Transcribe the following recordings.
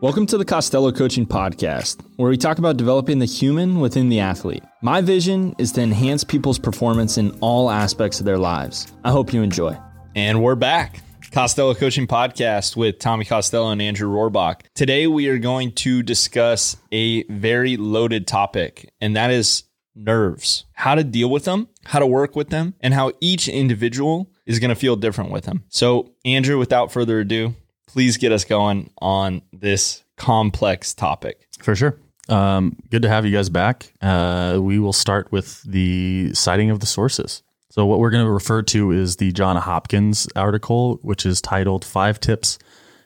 Welcome to the Costello Coaching Podcast, where we talk about developing the human within the athlete. My vision is to enhance people's performance in all aspects of their lives. I hope you enjoy. And we're back. Costello Coaching Podcast with Tommy Costello and Andrew Rohrbach. Today we are going to discuss a very loaded topic, and that is nerves. How to deal with them, how to work with them, and how each individual is going to feel different with them. So, Andrew, without further ado, please get us going on this complex topic. For sure. Um, good to have you guys back. Uh, we will start with the citing of the sources. So, what we're going to refer to is the John Hopkins article, which is titled Five Tips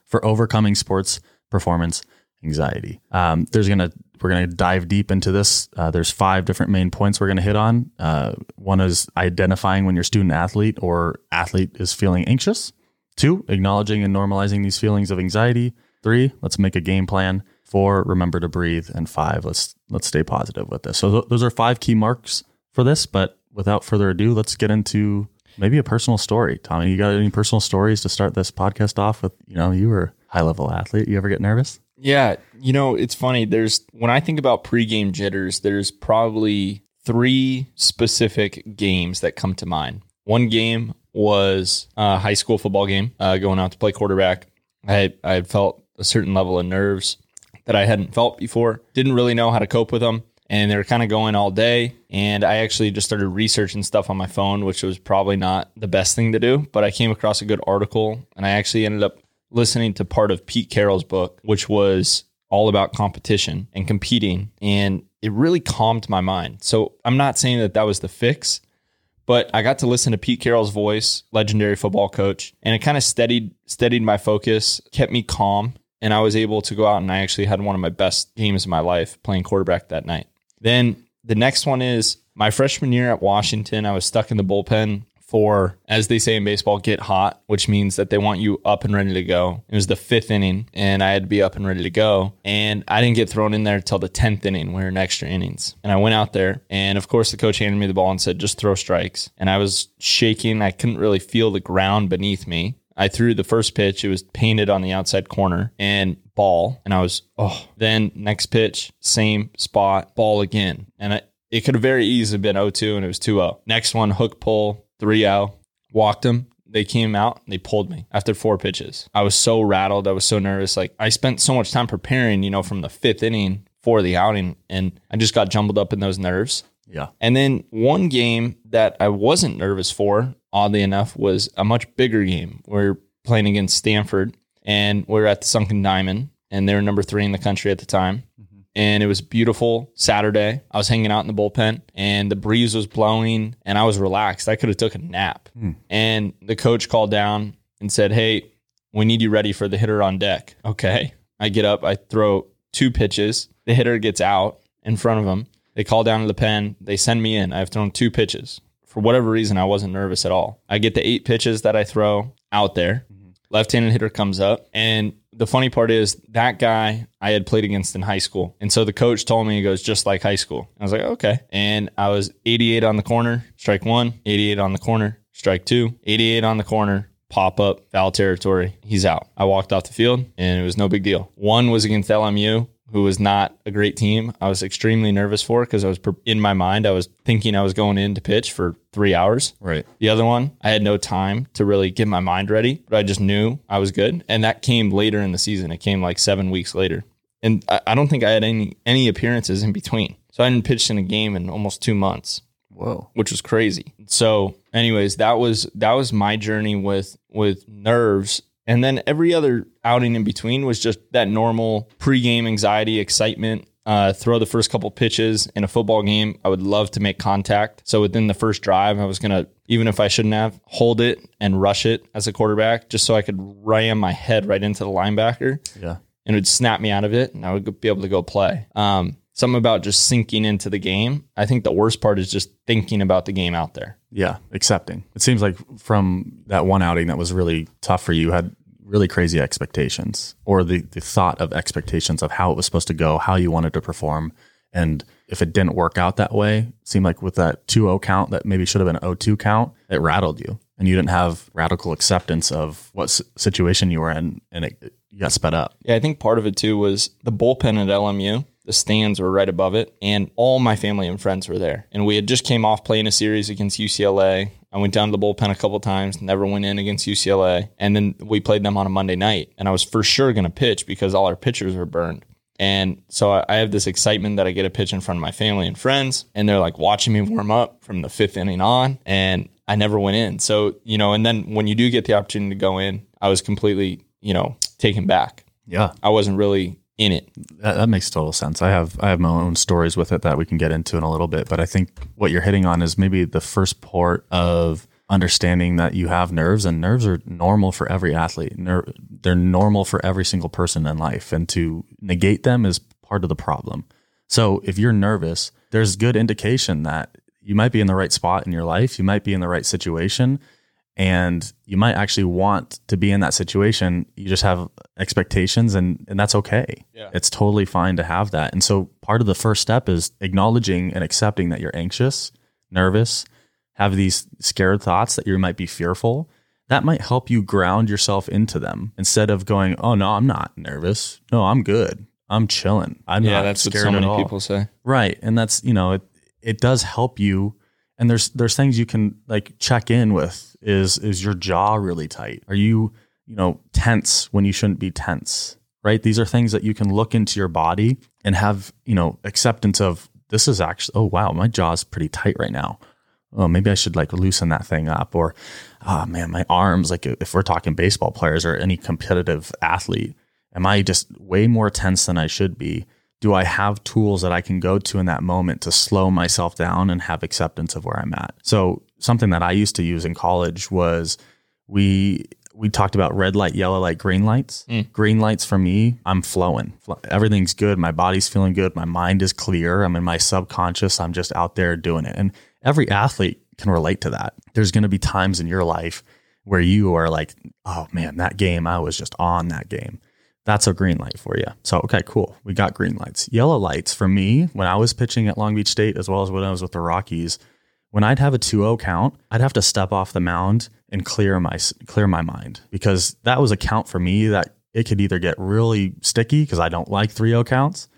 for Overcoming Sports Performance Anxiety. Um, there's going to we're going to dive deep into this. Uh, there's five different main points we're going to hit on. Uh, one is identifying when your student athlete or athlete is feeling anxious. Two, acknowledging and normalizing these feelings of anxiety. Three, let's make a game plan. Four, remember to breathe. And five, let's let's stay positive with this. So th- those are five key marks for this. But without further ado, let's get into maybe a personal story. Tommy, you got any personal stories to start this podcast off with? You know, you were a high level athlete. You ever get nervous? Yeah, you know, it's funny. There's when I think about pregame jitters, there's probably three specific games that come to mind. One game was a high school football game, uh, going out to play quarterback. I I felt a certain level of nerves that I hadn't felt before. Didn't really know how to cope with them. And they were kind of going all day. And I actually just started researching stuff on my phone, which was probably not the best thing to do. But I came across a good article and I actually ended up listening to part of Pete Carroll's book, which was all about competition and competing. And it really calmed my mind. So I'm not saying that that was the fix, but I got to listen to Pete Carroll's voice, legendary football coach, and it kind of steadied steadied my focus, kept me calm, and I was able to go out and I actually had one of my best games of my life playing quarterback that night. Then the next one is my freshman year at Washington, I was stuck in the bullpen for, as they say in baseball, get hot, which means that they want you up and ready to go. It was the fifth inning, and I had to be up and ready to go. And I didn't get thrown in there until the 10th inning. We are in extra innings. And I went out there, and of course, the coach handed me the ball and said, just throw strikes. And I was shaking. I couldn't really feel the ground beneath me. I threw the first pitch. It was painted on the outside corner and ball. And I was, oh, then next pitch, same spot, ball again. And I, it could have very easily been 0 2 and it was 2 0. Next one, hook pull, 3 0. Walked them. They came out they pulled me after four pitches. I was so rattled. I was so nervous. Like I spent so much time preparing, you know, from the fifth inning for the outing, and I just got jumbled up in those nerves. Yeah. And then one game that I wasn't nervous for, oddly enough, was a much bigger game. We're playing against Stanford, and we're at the Sunken Diamond, and they were number three in the country at the time and it was beautiful Saturday. I was hanging out in the bullpen and the breeze was blowing and I was relaxed. I could have took a nap. Mm. And the coach called down and said, "Hey, we need you ready for the hitter on deck." Okay. I get up, I throw two pitches. The hitter gets out in front of him. They call down to the pen. They send me in. I've thrown two pitches. For whatever reason, I wasn't nervous at all. I get the eight pitches that I throw out there. Mm-hmm. Left-handed hitter comes up and the funny part is that guy I had played against in high school. And so the coach told me, he goes, just like high school. I was like, okay. And I was 88 on the corner, strike one, 88 on the corner, strike two, 88 on the corner, pop up, foul territory. He's out. I walked off the field and it was no big deal. One was against LMU who was not a great team. I was extremely nervous for because I was in my mind, I was thinking I was going in to pitch for three hours. Right. The other one, I had no time to really get my mind ready, but I just knew I was good. And that came later in the season. It came like seven weeks later. And I, I don't think I had any any appearances in between. So I hadn't pitched in a game in almost two months. Whoa. Which was crazy. So anyways, that was that was my journey with with nerves and then every other outing in between was just that normal pregame anxiety, excitement. Uh, throw the first couple pitches in a football game. I would love to make contact. So within the first drive, I was going to, even if I shouldn't have, hold it and rush it as a quarterback just so I could ram my head right into the linebacker. Yeah. And it would snap me out of it and I would be able to go play. Um, something about just sinking into the game. I think the worst part is just thinking about the game out there. Yeah, accepting. It seems like from that one outing that was really tough for you, had really crazy expectations or the, the thought of expectations of how it was supposed to go, how you wanted to perform. And if it didn't work out that way, seemed like with that 2-0 count that maybe should have been an 0-2 count, it rattled you and you didn't have radical acceptance of what situation you were in and it, you got sped up. Yeah, I think part of it too was the bullpen at LMU. The stands were right above it, and all my family and friends were there. And we had just came off playing a series against UCLA. I went down to the bullpen a couple times, never went in against UCLA, and then we played them on a Monday night. And I was for sure going to pitch because all our pitchers were burned. And so I I have this excitement that I get a pitch in front of my family and friends, and they're like watching me warm up from the fifth inning on, and I never went in. So, you know, and then when you do get the opportunity to go in, I was completely, you know, taken back. Yeah, I wasn't really in it. that, that makes total sense. I have I have my own stories with it that we can get into in a little bit, but I think what you're hitting on is maybe the first part of understanding that you have nerves and nerves are normal for every athlete. Ner- they're normal for every single person in life and to negate them is part of the problem. So if you're nervous, there's good indication that you might be in the right spot in your life, you might be in the right situation and you might actually want to be in that situation. You just have expectations and and that's okay. Yeah. It's totally fine to have that. And so part of the first step is acknowledging and accepting that you're anxious, nervous, have these scared thoughts that you might be fearful. That might help you ground yourself into them instead of going, "Oh no, I'm not nervous. No, I'm good. I'm chilling. I'm yeah, not that's what scared so at many all." people say. Right. And that's, you know, it it does help you and there's there's things you can like check in with is is your jaw really tight? Are you, you know, tense when you shouldn't be tense? Right? These are things that you can look into your body and have, you know, acceptance of this is actually oh wow, my jaw's pretty tight right now. Oh, maybe I should like loosen that thing up or oh man, my arms like if we're talking baseball players or any competitive athlete, am I just way more tense than I should be? do I have tools that I can go to in that moment to slow myself down and have acceptance of where I'm at? So something that I used to use in college was we we talked about red light, yellow light, green lights. Hmm. Green lights for me, I'm flowing. Everything's good. My body's feeling good. My mind is clear. I'm in my subconscious. I'm just out there doing it. And every athlete can relate to that. There's going to be times in your life where you are like, oh man, that game, I was just on that game. That's a green light for you. So, okay, cool. We got green lights. Yellow lights for me, when I was pitching at Long Beach State, as well as when I was with the Rockies, when I'd have a 2-0 count, I'd have to step off the mound and clear my clear my mind because that was a count for me that it could either get really sticky because I don't like 3-0 counts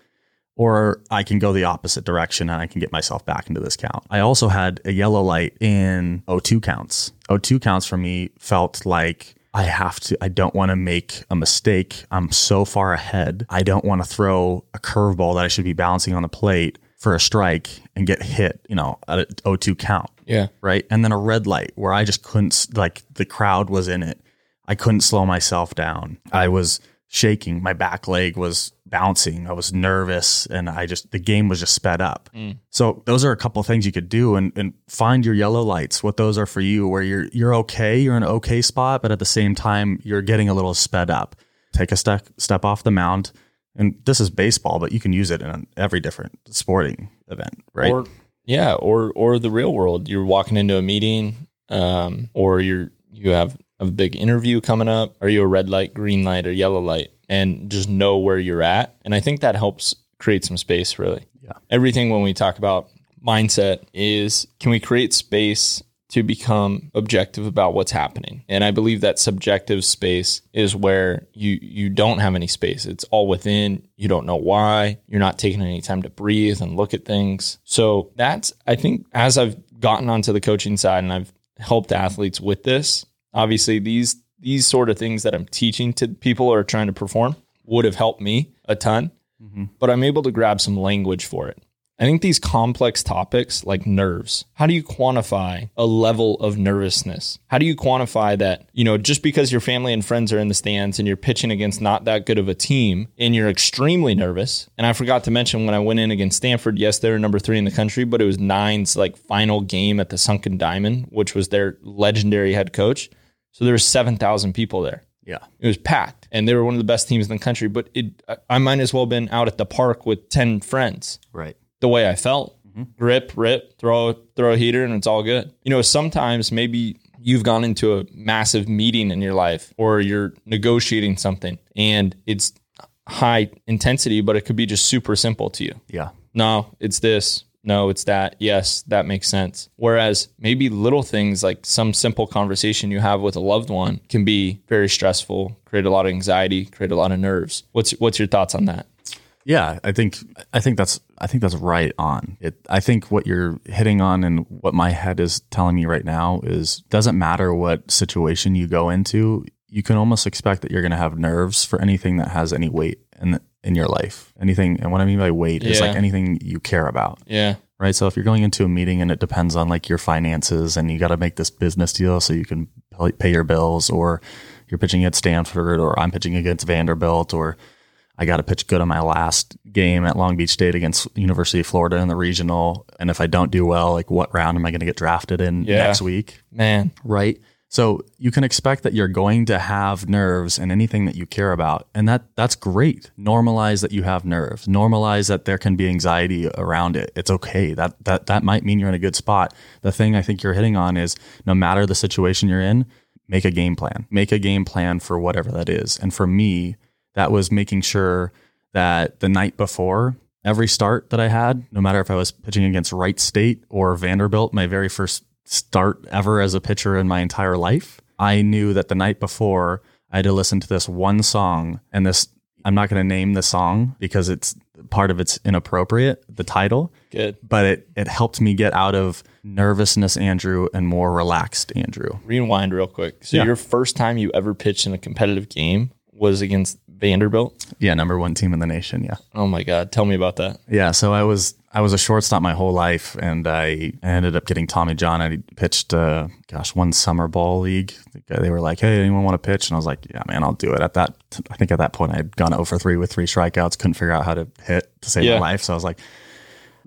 or I can go the opposite direction and I can get myself back into this count. I also had a yellow light in 0-2 counts. 0-2 counts for me felt like I have to, I don't want to make a mistake. I'm so far ahead. I don't want to throw a curveball that I should be balancing on the plate for a strike and get hit, you know, at a 0-2 count. Yeah. Right. And then a red light where I just couldn't, like, the crowd was in it. I couldn't slow myself down. I was shaking. My back leg was bouncing. I was nervous and I just, the game was just sped up. Mm. So those are a couple of things you could do and, and find your yellow lights, what those are for you, where you're, you're okay. You're in an okay spot, but at the same time, you're getting a little sped up. Take a step, step off the mound. And this is baseball, but you can use it in every different sporting event, right? Or yeah, or or the real world. You're walking into a meeting, um, or you're you have a big interview coming up. Are you a red light, green light, or yellow light? And just know where you're at. And I think that helps create some space. Really, Yeah. Everything when we talk about mindset is can we create space to become objective about what's happening. And I believe that subjective space is where you you don't have any space. It's all within. You don't know why. You're not taking any time to breathe and look at things. So that's I think as I've gotten onto the coaching side and I've helped athletes with this, obviously these these sort of things that I'm teaching to people are trying to perform would have helped me a ton. Mm-hmm. But I'm able to grab some language for it. I think these complex topics like nerves, how do you quantify a level of nervousness? How do you quantify that, you know, just because your family and friends are in the stands and you're pitching against not that good of a team and you're extremely nervous? And I forgot to mention when I went in against Stanford, yes, they're number three in the country, but it was Nine's like final game at the Sunken Diamond, which was their legendary head coach. So there were 7,000 people there. Yeah. It was packed, and they were one of the best teams in the country. But it, I- might as well have been out at the park with ten friends. Right. The way I felt, mm-hmm. grip, rip, throw, throw a heater, and it's all good. You know, sometimes maybe you've gone into a massive meeting in your life, or you're negotiating something, and it's high intensity, but it could be just super simple to you. Yeah. No, it's this. no, it's that. Yes, that makes sense. Whereas maybe little things like some simple conversation you have with a loved one can be very stressful, create a lot of anxiety, create a lot of nerves. What's what's your thoughts on that? Yeah, I think I think that's I think that's right on. It I think what you're hitting on and what my head is telling me right now is doesn't matter what situation you go into, you can almost expect that you're going to have nerves for anything that has any weight in in your life. Anything and what I mean by weight is like anything you care about. Yeah. right? So if you're going into a meeting and it depends on like your finances and you got to make this business deal so you can pay- pay your bills, or you're pitching at Stanford, or I'm pitching against Vanderbilt, or I got to pitch good on my last game at Long Beach State against University of Florida in the regional. And if I don't do well, like what round am I going to get drafted in Yeah. next week? Man. right? So you can expect that you're going to have nerves in anything that you care about, and that that's great. Normalize that you have nerves. Normalize that there can be anxiety around it. It's okay. That that that might mean you're in a good spot. The thing I think you're hitting on is no matter the situation you're in, make a game plan. Make a game plan for whatever that is. And for me, that was making sure that the night before every start that I had, no matter if I was pitching against Wright State or Vanderbilt, my very first start ever as a pitcher in my entire life, I knew that the night before I had to listen to this one song and this I'm not going to name the song because it's part of it's inappropriate, the title, Good. but it it helped me get out of nervousness Andrew and more relaxed Andrew. Rewind real quick. So Yeah. your first time you ever pitched in a competitive game was against Vanderbilt. Yeah, number 1 team in the nation, yeah. Oh my God. Tell me about that. Yeah, so I was I was a shortstop my whole life, and I ended up getting Tommy John. I pitched, uh, gosh, one summer ball league. They were like, "Hey, anyone want to pitch?" And I was like, "Yeah, man, I'll do it." At that, I think at that point I had gone over three with three strikeouts. Couldn't figure out how to hit to save Yeah. my life. So I was like,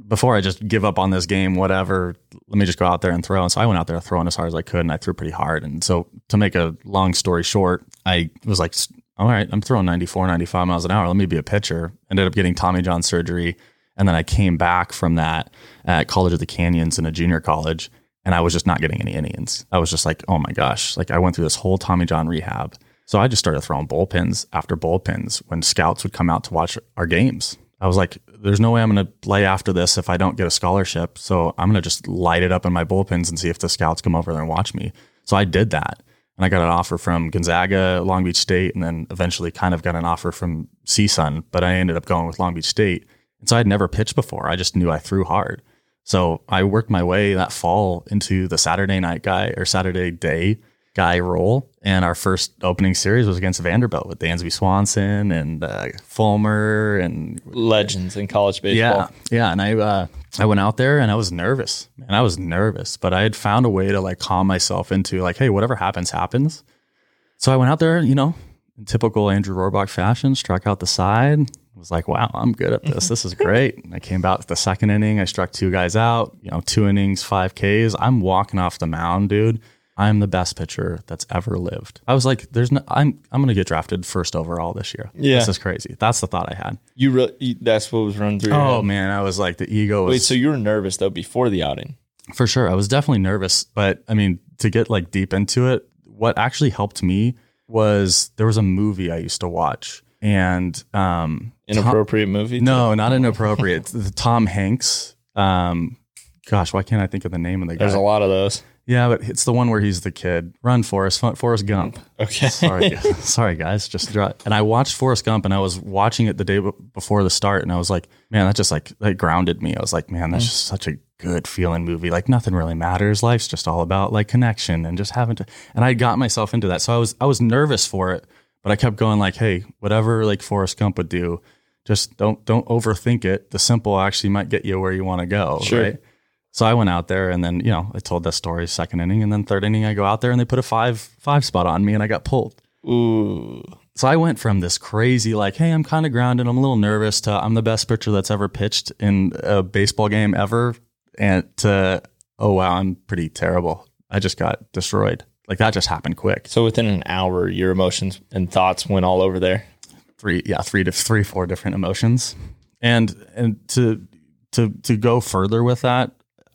before I just give up on this game, whatever, let me just go out there and throw. And so I went out there throwing as hard as I could, and I threw pretty hard. And so to make a long story short, I was like, all right, I'm throwing 94, 95 miles an hour. Let me be a pitcher. Ended up getting Tommy John surgery. And then I came back from that at College of the Canyons in a junior college, and I was just not getting any innings. I was just like, oh my gosh, like I went through this whole Tommy John rehab. So I just started throwing bullpens after bullpens when scouts would come out to watch our games. I was like, there's no way I'm going to play after this if I don't get a scholarship. So I'm going to just light it up in my bullpens and see if the scouts come over there and watch me. So I did that. And I got an offer from Gonzaga, Long Beach State, and then eventually kind of got an offer from CSUN, but I ended up going with Long Beach State. And so I'd never pitched before. I just knew I threw hard. So I worked my way that fall into the Saturday night guy or Saturday day guy role. And our first opening series was against Vanderbilt with Dansby Swanson and uh, Fulmer and Legends in college baseball. yeah, yeah. And I uh, I went out there and I was nervous, and I was nervous, but I had found a way to like calm myself into like, hey, whatever happens, happens. So I went out there, you know, in typical Andrew Rohrbach fashion, struck out the side. Was like, wow, I'm good at this. This is great. And I came back the second inning. I struck two guys out. You know, two innings, five Ks. I'm walking off the mound, dude. I'm the best pitcher that's ever lived. I was like, there's no, I'm, I'm going to get drafted first overall this year. Yeah. This is crazy. That's the thought I had. You really, that's what was running through Oh man, I was like, the ego was Wait, so you were nervous though before the outing? For sure. I was definitely nervous, but I mean, to get like deep into it, what actually helped me was there was a movie I used to watch and um Tom- Inappropriate movie? no, not inappropriate. the Tom Hanks um gosh, why can't I think of the name of the guy? There's a lot of those. Yeah, but it's the one where he's the kid. Run Forrest, Forrest Gump. Okay. Sorry, sorry guys, just. And I watched Forrest Gump, and I was watching it the day before the start, and I was like, man, that just like that grounded me. I was like, man, that's mm. just such a good feeling movie. Like nothing really matters. Life's just all about like connection and just having to. And I got myself into that, so I was I was nervous for it, but I kept going like, hey, whatever like Forrest Gump would do, just don't don't overthink it. The simple actually might get you where you want to go. Sure. Right. So I went out there and then, you know, I told that story second inning and then third inning I go out there and they put a five five spot on me and I got pulled. Ooh. So I went from this crazy like, hey, I'm kind of grounded, I'm a little nervous to I'm the best pitcher that's ever pitched in a baseball game ever and to oh wow, I'm pretty terrible. I just got destroyed. Like that just happened quick. So within an hour, your emotions and thoughts went all over there. three yeah three to three four different emotions and and to to to go further with that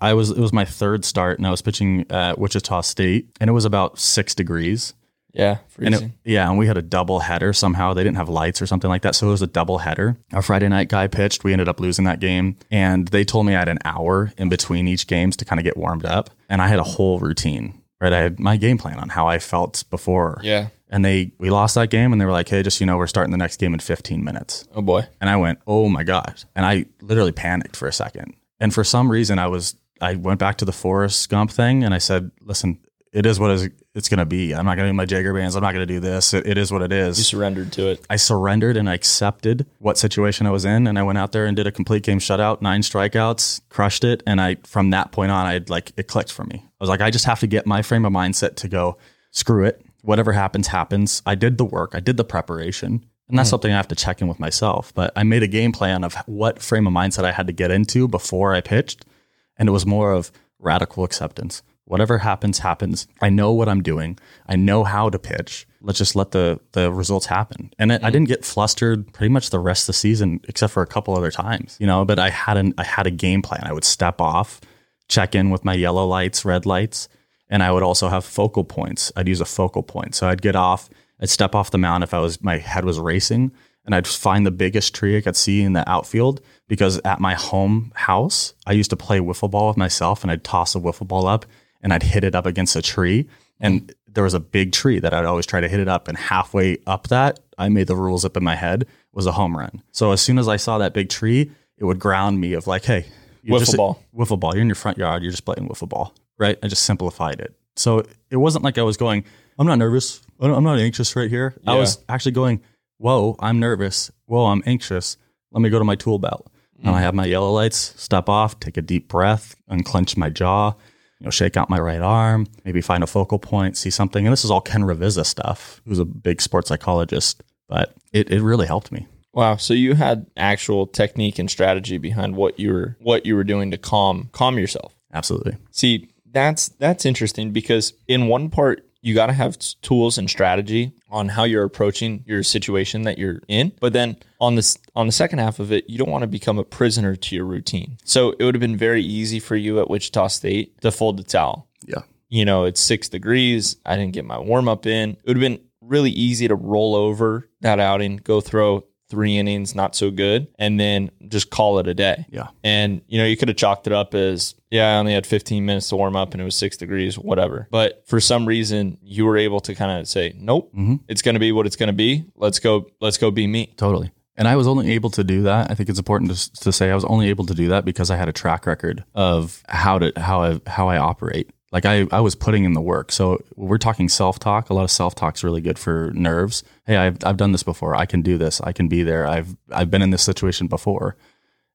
i was it was my third start and i was pitching at wichita state and it was about six degrees Yeah, And freezing. it, yeah, and we had a double header somehow. They didn't have lights or something like that. So it was a double header. Our Friday night guy pitched. We ended up losing that game. And they told me I had an hour in between each games to kind of get warmed up. And I had a whole routine, right? I had my game plan on how I felt before. yeah. And they we lost that game and they were like, hey, just you know, we're starting the next game in 15 minutes. Oh boy. And I went, oh my gosh!" And I literally panicked for a second. And for some reason I was I went back to the Forrest Gump thing and I said, listen, it is what is it's gonna be. I'm not gonna do my Jaeger bands. I'm not gonna do this. It, it is what it is. You surrendered to it. I surrendered and I accepted what situation I was in and I went out there and did a complete game shutout, nine strikeouts, crushed it. And I from that point on, I like it clicked for me. I was like, I just have to get my frame of mindset to go, screw it. Whatever happens, happens. I did the work, I did the preparation. And that's hmm. something I have to check in with myself. But I made a game plan of what frame of mindset I had to get into before I pitched. And it was more of radical acceptance. Whatever happens, happens. I know what I'm doing. I know how to pitch. Let's just let the the results happen. And it, I mm-hmm. didn't get flustered pretty much the rest of the season, except for a couple other times, you know. But I had an I had a game plan. I would step off, check in with my yellow lights, red lights, and I would also have focal points. I'd use a focal point. So I'd get off, I'd step off the mound if I was my head was racing, and I'd find the biggest tree I could see in the outfield because at my home house, I used to play wiffle ball with myself and I'd toss a wiffle ball up and I'd hit it up against a tree. And there was a big tree that I'd always try to hit it up. And halfway up that, I made the rules up in my head was a home run. So as soon as I saw that big tree, it would ground me of like, hey, Wiffle just, ball. Wiffle ball. You're in your front yard. You're just playing wiffle ball, right? I just simplified it. So it wasn't like I was going, I'm not nervous. I'm not anxious right here. I was actually going, whoa, I'm nervous. Whoa, I'm anxious. Let me go to my tool belt. And I mm. have my yellow lights, step off, take a deep breath, unclench my jaw, you know, shake out my right arm, maybe find a focal point, see something. And this is all Ken Ravizza stuff, who's a big sports psychologist, but it, it really helped me. Wow. So you had actual technique and strategy behind what you were what you were doing to calm calm yourself. Absolutely. See, that's that's interesting because in one part you got to have tools and strategy on how you're approaching your situation that you're in, but then on this on the second half of it, you don't want to become a prisoner to your routine. So it would have been very easy for you at Wichita State to fold the towel. Yeah. You know, it's 6 degrees, I didn't get my warm up in. It would have been really easy to roll over that outing, go throw three innings, not so good, and then just call it a day. Yeah. And you know, you could have chalked it up as, yeah, I only had 15 minutes to warm up and it was six degrees, whatever. But for some reason, you were able to kind of say, nope, Mhm. it's going to be what it's going to be. Let's go. Let's go be me. Totally. And I was only able to do that. I think it's important to, to say I was only able to do that because I had a track record of how to how I how I operate. Like I, I was putting in the work. So we're talking self talk. A lot of self talk is really good for nerves. Hey, I've, I've done this before. I can do this. I can be there. I've I've been in this situation before.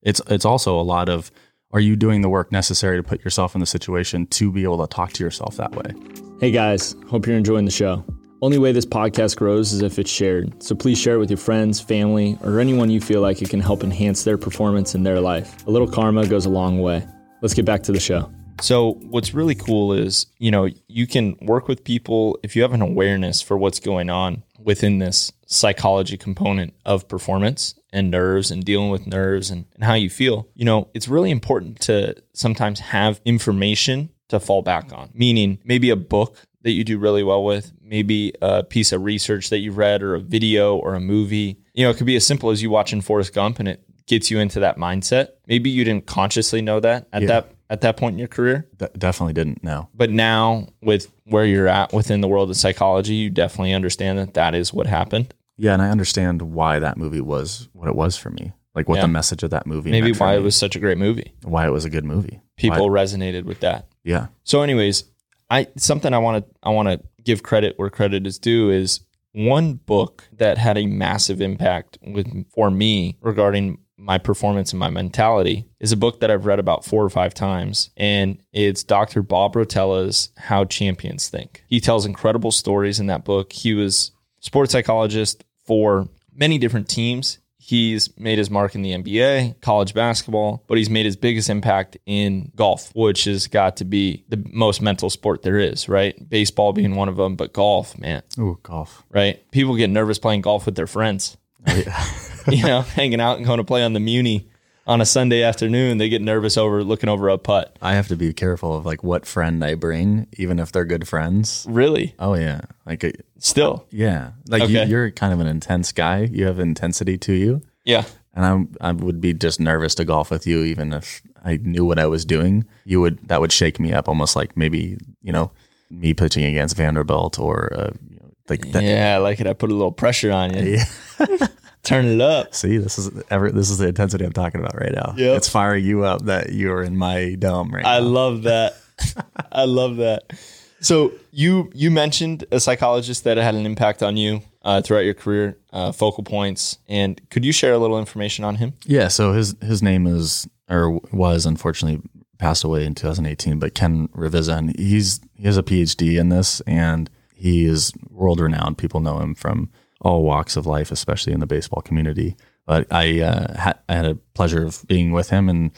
It's it's also a lot of are you doing the work necessary to put yourself in the situation to be able to talk to yourself that way? Hey guys, hope you're enjoying the show. Only way this podcast grows is if it's shared. So please share it with your friends, family, or anyone you feel like it can help enhance their performance in their life. A little karma goes a long way. Let's get back to the show. So what's really cool is, you know, you can work with people if you have an awareness for what's going on within this psychology component of performance and nerves and dealing with nerves and, and how you feel. You know, it's really important to sometimes have information to fall back on, meaning maybe a book that you do really well with, maybe a piece of research that you've read or a video or a movie. You know, it could be as simple as you watching Forrest Gump and it gets you into that mindset. Maybe you didn't consciously know that at Yeah. that at that point in your career. De- definitely didn't know. But now, with where you're at within the world of psychology, you definitely understand that that is what happened. Yeah, and I understand why that movie was what it was for me. Like what Yeah. the message of that movie. Maybe why it was such a great movie. why it was a good movie. People Why- resonated with that. yeah. So, anyways, I something I want to I want to give credit where credit is due is one book that had a massive impact with for me regarding my performance and my mentality is a book that I've read about four or five times, and it's Dr. Bob Rotella's How Champions Think. He tells incredible stories in that book. He was sports psychologist for many different teams. He's made his mark in the NBA, college basketball, but he's made his biggest impact in golf, which has got to be the most mental sport there is, right? Baseball being one of them, but golf, man, Oh, golf. right? People get nervous playing golf with their friends. you know, hanging out and going to play on the Muni on a Sunday afternoon, they get nervous over looking over a putt. I have to be careful of like what friend I bring, even if they're good friends. Really? Oh yeah, like uh, Still? yeah, like you, Okay. you're kind of an intense guy. You have intensity to you, Yeah. and I'm I would be just nervous to golf with you, even if I knew what I was doing. You would that would shake me up, almost like maybe you know me pitching against Vanderbilt or uh, you like that. Yeah, I like it. I put a little pressure on you. Turn it up. See, this is ever this is the intensity I'm talking about right now. Yep. It's firing you up that you're in my dome right I now. love that. I love that. So you you mentioned a psychologist that had an impact on you uh, throughout your career, uh, focal points, and could you share a little information on him? Yeah, so his his name is or was unfortunately passed away in 2018, but Ken Ravizza, and he's he has a PhD in this, and he is world renowned. People know him from all walks of life, especially in the baseball community. But I uh, had I had a pleasure of being with him and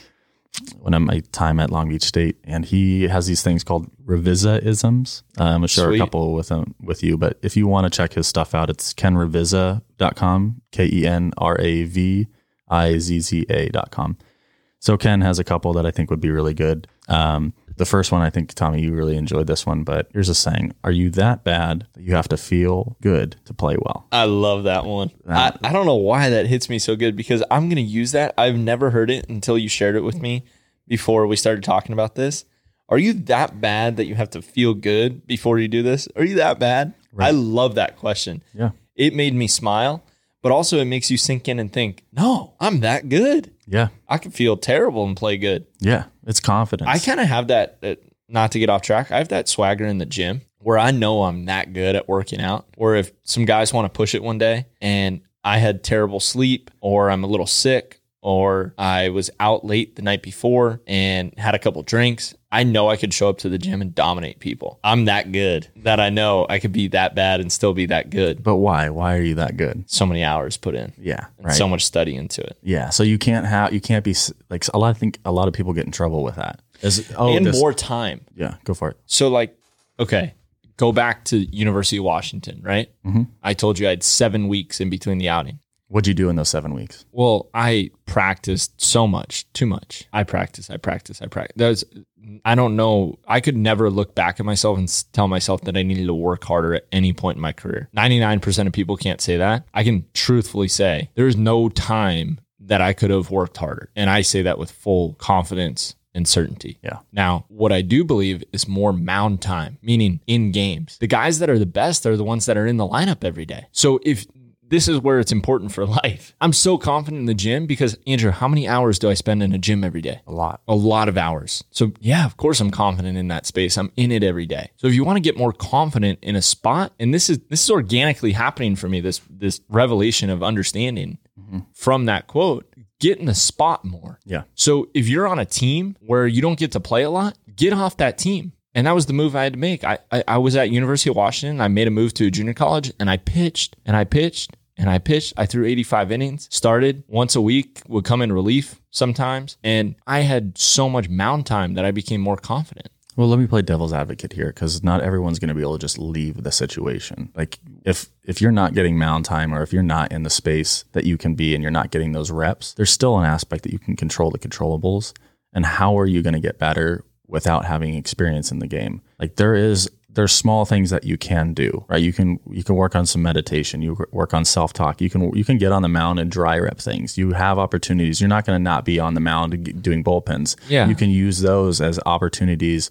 when I'm my time at Long Beach State, and he has these things called Ravizza-isms. Uh, I'm gonna share Sweet. a couple with him with you, but if you want to check his stuff out, it's kenravizza.com, K E N R A V I Z Z A.com. So Ken has a couple that I think would be really good. Um, the first one, I think Tommy, you really enjoyed this one, but here's a saying: Are you that bad that you have to feel good to play well? I love that one. I, I don't know why that hits me so good because I'm going to use that. I've never heard it until you shared it with me before we started talking about this. Are you that bad that you have to feel good before you do this? Are you that bad? I love that question. Yeah, It made me smile, but also it makes you sink in and think, no, I'm that good. Yeah, I can feel terrible and play good. yeah. It's confidence. I kind of have that, uh, not to get off track, I have that swagger in the gym where I know I'm that good at working out. Or if some guys want to push it one day and I had terrible sleep, or I'm a little sick, or I was out late the night before and had a couple drinks, I know I could show up to the gym and dominate people. I'm that good that I know I could be that bad and still be that good. but why? Why are you that good? So many hours put in, Yeah, right. so much study into it. Yeah, so you can't have you can't be like a lot. I think a lot of people get in trouble with that. Is oh and this- more time. Yeah, go for it. So, like, okay, go back to University of Washington, right? Mm-hmm. I told you I had seven weeks in between the outing. What'd you do in those seven weeks? Well, I practiced so much, too much. I practice, I practice, I practice. There's, I don't know. I could never look back at myself and tell myself that I needed to work harder at any point in my career. 99% of people can't say that. I can truthfully say there's no time that I could have worked harder. And I say that with full confidence and certainty. Yeah. Now, what I do believe is more mound time, meaning in games. The guys that are the best are the ones that are in the lineup every day. So if this is where it's important for life. I'm so confident in the gym because Andrew, how many hours do I spend in a gym every day? A lot. A lot of hours. So yeah, of course I'm confident in that space. I'm in it every day. So if you want to get more confident in a spot, and this is this is organically happening for me, this this revelation of understanding mm-hmm. from that quote, get in the spot more. Yeah. So if you're on a team where you don't get to play a lot, get off that team. And that was the move I had to make. I, I, I was at University of Washington. I made a move to a junior college and I pitched and I pitched and I pitched. I threw 85 innings, started once a week, would come in relief sometimes. And I had so much mound time that I became more confident. Well, let me play devil's advocate here because not everyone's going to be able to just leave the situation. Like if if you're not getting mound time or if you're not in the space that you can be and you're not getting those reps, there's still an aspect that you can control the controllables. And how are you going to get better without having experience in the game? Like there is there's small things that you can do, right? You can you can work on some meditation, you work on self talk, you can you can get on the mound and dry rep things. You have opportunities. You're not going to not be on the mound doing bullpens. Yeah. you can use those as opportunities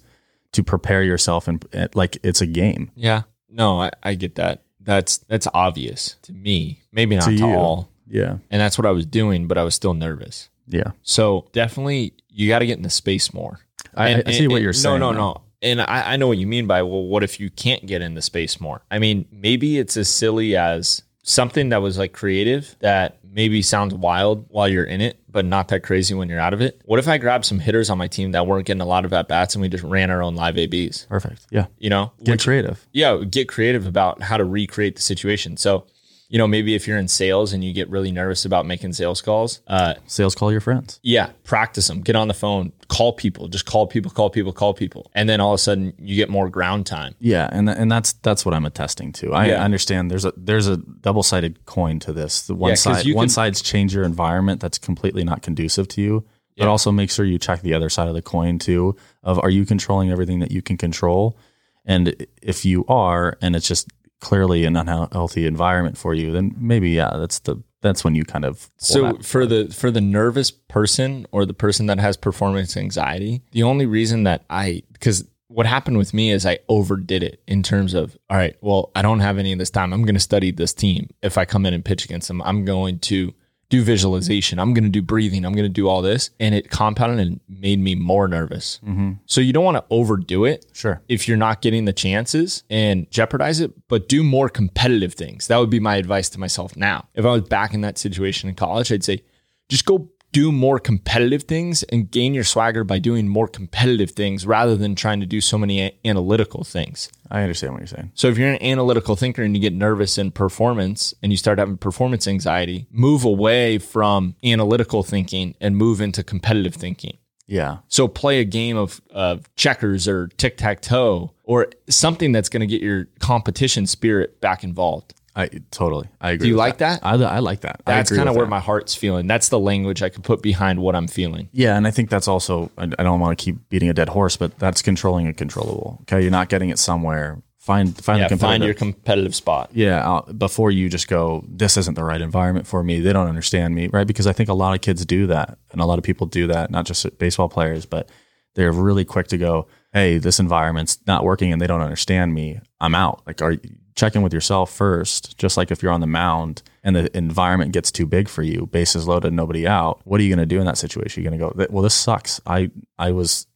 to prepare yourself and eh, like it's a game Yeah. No, I, I get that. That's that's obvious to me. Maybe not to, you. all. yeah And that's what I was doing, but I was still nervous. yeah So definitely you got to get in the space more. I, And- I see and- what you're saying No, no, though. no. And I, I know what you mean by, well, what if you can't get in the space more? I mean, maybe it's as silly as something that was like creative that maybe sounds wild while you're in it, but not that crazy when you're out of it. What if I grabbed some hitters on my team that weren't getting a lot of at bats and we just ran our own live ABs? perfect yeah You know, get Which- creative yeah, get creative about how to recreate the situation. So you know, maybe if you're in sales and you get really nervous about making sales calls, uh, Sales call your friends. yeah, practice them. Get on the phone, call people, just call people, call people, call people, and then all of a sudden you get more ground time. Yeah, and and that's that's what I'm attesting to. I Yeah. understand there's a there's a double sided coin to this. The one Yeah, side one can- side's change your environment that's completely not conducive to you, but also make sure you check the other side of the coin too. Of are you controlling everything that you can control, and if you are, and it's just clearly an unhealthy environment for you, then maybe yeah, that's the that's when you kind of So for the for the nervous person or the person that has performance anxiety, the only reason that I because what happened with me is I overdid it in terms of all right, well, I don't have any of this time. I'm going to study this team. If I come in and pitch against them, I'm going to do visualization. I'm going to do breathing. I'm going to do all this, and it compounded and made me more nervous. Mm-hmm. So you don't want to overdo it sure. if you're not getting the chances and jeopardize it, but do more competitive things. That would be my advice to myself now. If I was back in that situation in college, I'd say just go do more competitive things and gain your swagger by doing more competitive things rather than trying to do so many a- analytical things. I understand what you're saying. So if you're an analytical thinker and you get nervous in performance and you start having performance anxiety, move away from analytical thinking and move into competitive thinking. Yeah, So play a game of, of checkers or tic tac toe or something that's going to get your competition spirit back involved. I totally I agree. Do you like that? I, I like that. That's kind of where that. my heart's feeling. That's the language I could put behind what I'm feeling. Yeah, and I think that's also I, I don't want to keep beating a dead horse, but that's controlling a controllable. Okay, you're not getting it somewhere. Find find Yeah, find your competitive spot. yeah, uh, before you just go, this isn't the right environment for me. They don't understand me, right? Because I think a lot of kids do that, and a lot of people do that, not just baseball players, but they're really quick to go, "Hey, this environment's not working, and they don't understand me. I'm out." Like, are check in with yourself first. Just like if you're on the mound and the environment gets too big for you, bases loaded, nobody out. What are you going to do in that situation? You're going to go, "Well, this sucks. I I was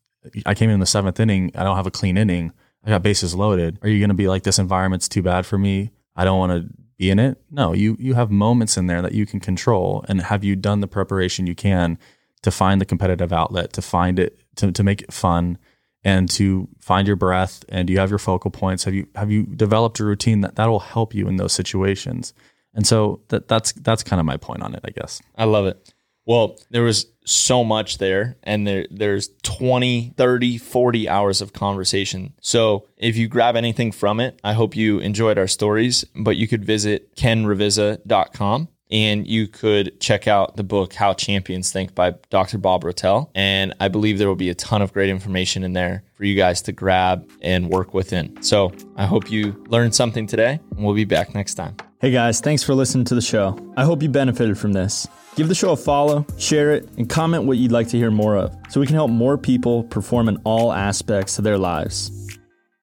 I came in the seventh inning. I don't have a clean inning. I got bases loaded. Are you going to be like, this environment's too bad for me? I don't want to be in it. No, you you have moments in there that you can control. And have you done the preparation you can to find the competitive outlet, to find it, to, to make it fun, and to find your breath? And do you have your focal points? Have you have you developed a routine that that will help you in those situations? And so that that's that's kind of my point on it, I guess. I love it. Well, there was so much there and there there's 20, 30, 40 hours of conversation. So, if you grab anything from it, I hope you enjoyed our stories, but you could visit kenravizza.com and you could check out the book How Champions Think by Dr. Bob Rotel, and I believe there will be a ton of great information in there for you guys to grab and work within. So, I hope you learned something today, and we'll be back next time. Hey guys, thanks for listening to the show. I hope you benefited from this. Give the show a follow, share it, and comment what you'd like to hear more of so we can help more people perform in all aspects of their lives.